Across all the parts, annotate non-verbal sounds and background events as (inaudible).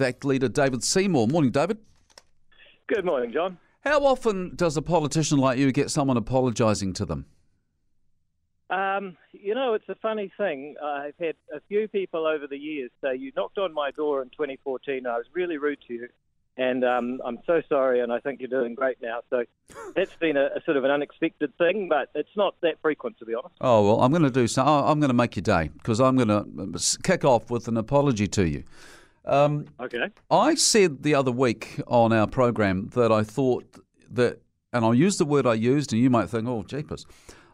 ACT leader David Seymour. Morning, David. Good morning, John. How often does a politician like you get someone apologising to them? Um, you know, it's a funny thing. I've had a few people over the years say, You knocked on my door in 2014, I was really rude to you, and um, I'm so sorry, and I think you're doing great now. So that's been a, a, sort of an unexpected thing, but it's not that frequent, to be honest. Oh, well, I'm going to do so. I'm going to make your day because I'm going to kick off with an apology to you. Um, okay. I said the other week on our program that I thought that, and I'll use the word I used, and you might think, oh, jeepers.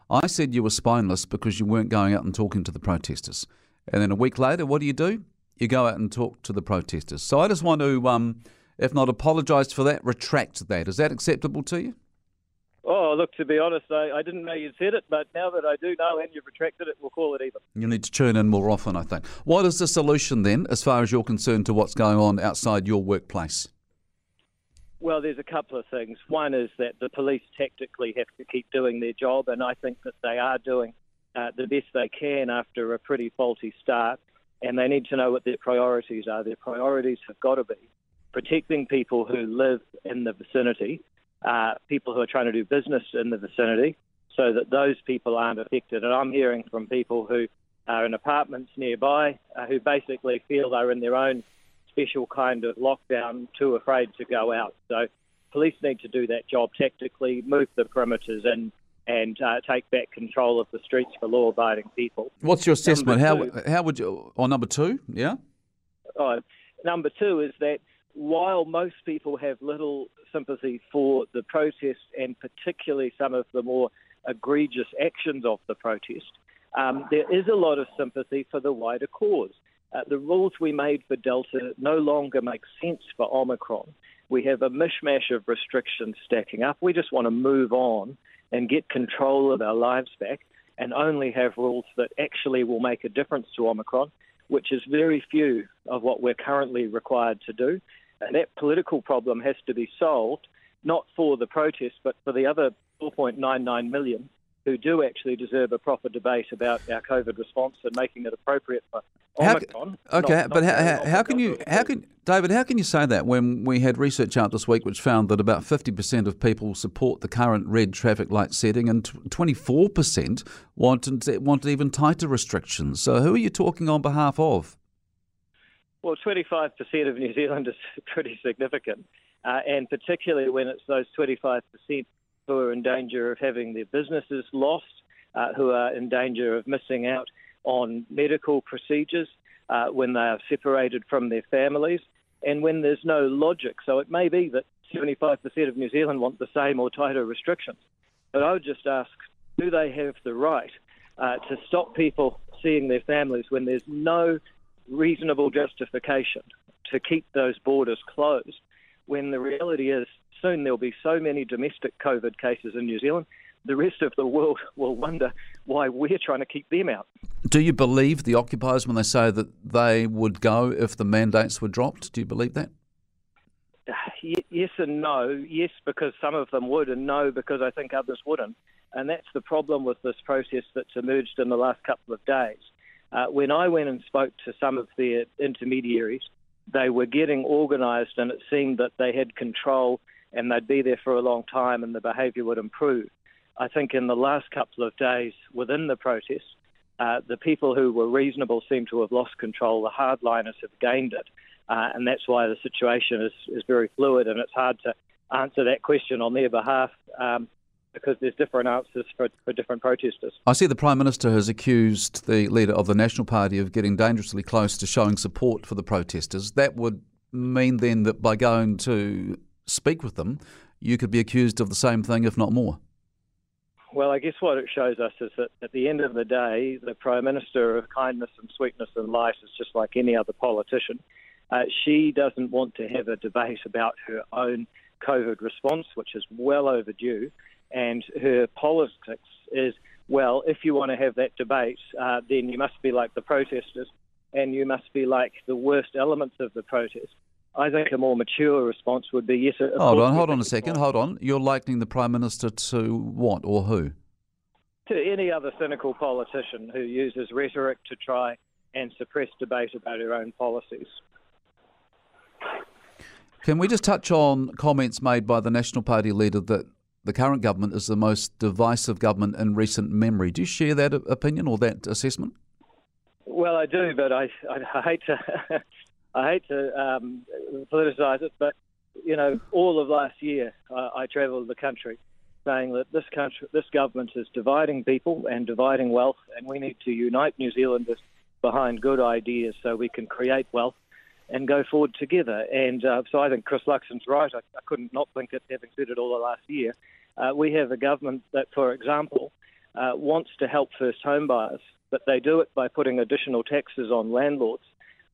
I said you were spineless because you weren't going out and talking to the protesters. And then a week later, what do you do? You go out and talk to the protesters. So I just want to, um, if not apologise for that, retract that. Is that acceptable to you? Oh, look, to be honest, I, I didn't know you'd said it, but now that I do know and you've retracted it, we'll call it even. You need to tune in more often, I think. What is the solution then, as far as you're concerned, to what's going on outside your workplace? Well, there's a couple of things. One is that the police tactically have to keep doing their job, and I think that they are doing uh, the best they can after a pretty faulty start, and they need to know what their priorities are. Their priorities have got to be protecting people who live in the vicinity uh, people who are trying to do business in the vicinity so that those people aren't affected. And I'm hearing from people who are in apartments nearby uh, who basically feel they're in their own special kind of lockdown, too afraid to go out. So police need to do that job tactically, move the perimeters and and uh, take back control of the streets for law-abiding people. What's your assessment? How how would you? Or number two, yeah. Oh, number two is that while most people have little sympathy for the protest and particularly some of the more egregious actions of the protest, um, there is a lot of sympathy for the wider cause. Uh, the rules we made for Delta no longer make sense for Omicron. We have a mishmash of restrictions stacking up. We just want to move on and get control of our lives back and only have rules that actually will make a difference to Omicron, which is very few of what we're currently required to do. And that political problem has to be solved, not for the protest, but for the other 4.99 million who do actually deserve a proper debate about our COVID response and making it appropriate for Omicron. How, okay, not, but not how, how can you, how can David, how can you say that when we had research out this week which found that about 50% of people support the current red traffic light setting and 24% want, want even tighter restrictions? So who are you talking on behalf of? Well, 25% of New Zealand is (laughs) pretty significant, uh, and particularly when it's those 25% who are in danger of having their businesses lost, uh, who are in danger of missing out on medical procedures uh, when they are separated from their families, and when there's no logic. So it may be that 75% of New Zealand want the same or tighter restrictions. But I would just ask do they have the right uh, to stop people seeing their families when there's no reasonable justification to keep those borders closed when the reality is soon there'll be so many domestic COVID cases in New Zealand, the rest of the world (laughs) will wonder why we're trying to keep them out. Do you believe the occupiers when they say that they would go if the mandates were dropped? Do you believe that? (sighs) Yes and no. Yes, because some of them would, and no, because I think others wouldn't. And that's the problem with this process that's emerged in the last couple of days. Uh, when I went and spoke to some of their intermediaries, they were getting organised, and it seemed that they had control and they'd be there for a long time and the behaviour would improve. I think in the last couple of days within the protest, uh, the people who were reasonable seem to have lost control. The hardliners have gained it, uh, and that's why the situation is, is very fluid, and it's hard to answer that question on their behalf. Um, because there's different answers for, for different protesters. I see the Prime Minister has accused the leader of the National Party of getting dangerously close to showing support for the protesters. That would mean then that by going to speak with them, you could be accused of the same thing, if not more. Well, I guess what it shows us is that at the end of the day, the Prime Minister of kindness and sweetness and light is just like any other politician. Uh, she doesn't want to have a debate about her own COVID response, which is well overdue and her politics is, well, if you want to have that debate, uh, then you must be like the protesters and you must be like the worst elements of the protest. I think a more mature response would be yes. Hold on, hold on a second, hold on. You're likening the Prime Minister to what or who? To any other cynical politician who uses rhetoric to try and suppress debate about her own policies. Can we just touch on comments made by the National Party leader that the current government is the most divisive government in recent memory? Do you share that opinion or that assessment? Well, I do, but I, I, hate to (laughs) I hate to um, politicise it, but you know, all of last year I, I travelled the country saying that this country, this government is dividing people and dividing wealth, and we need to unite New Zealanders behind good ideas so we can create wealth and go forward together. And uh, so I think Chris Luxon's right. I, I, couldn't not think it, having said it all the last year. Uh, we have a government that, for example, uh, wants to help first home buyers, but they do it by putting additional taxes on landlords.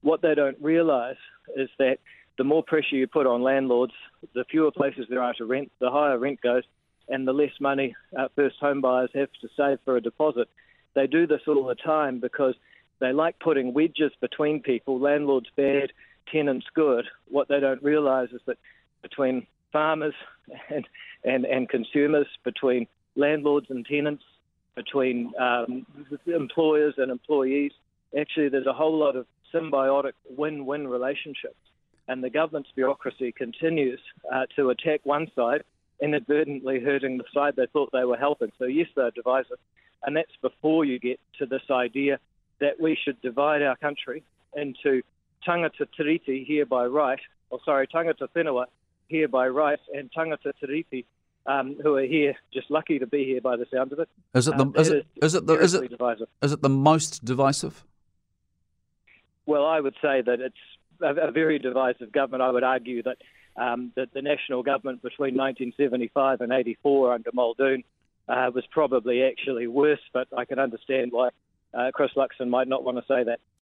What they don't realise is that the more pressure you put on landlords, the fewer places there are to rent, the higher rent goes, and the less money uh, first home buyers have to save for a deposit. They do this all the time because they like putting wedges between people, landlords bad, tenants good. What they don't realise is that between farmers (laughs) and, and, and consumers, between landlords and tenants, between um, employers and employees, actually there's a whole lot of symbiotic win-win relationships. And the government's bureaucracy continues uh, to attack one side inadvertently hurting the side they thought they were helping. So, yes, they're divisive. And that's before you get to this idea that we should divide our country into tangata tiriti here by right, or sorry, tangata whenua here by right, and tangata tiriti um, who are here, just lucky to be here by the sound of it. Is it the, um, is, it, is, it the, is, it, divisive. is it the most divisive? Well, I would say that it's a, a very divisive government. I would argue that um, that the national government between 1975 and 84 under Muldoon uh, was probably actually worse, but I can understand why uh, Chris Luxon might not want to say that.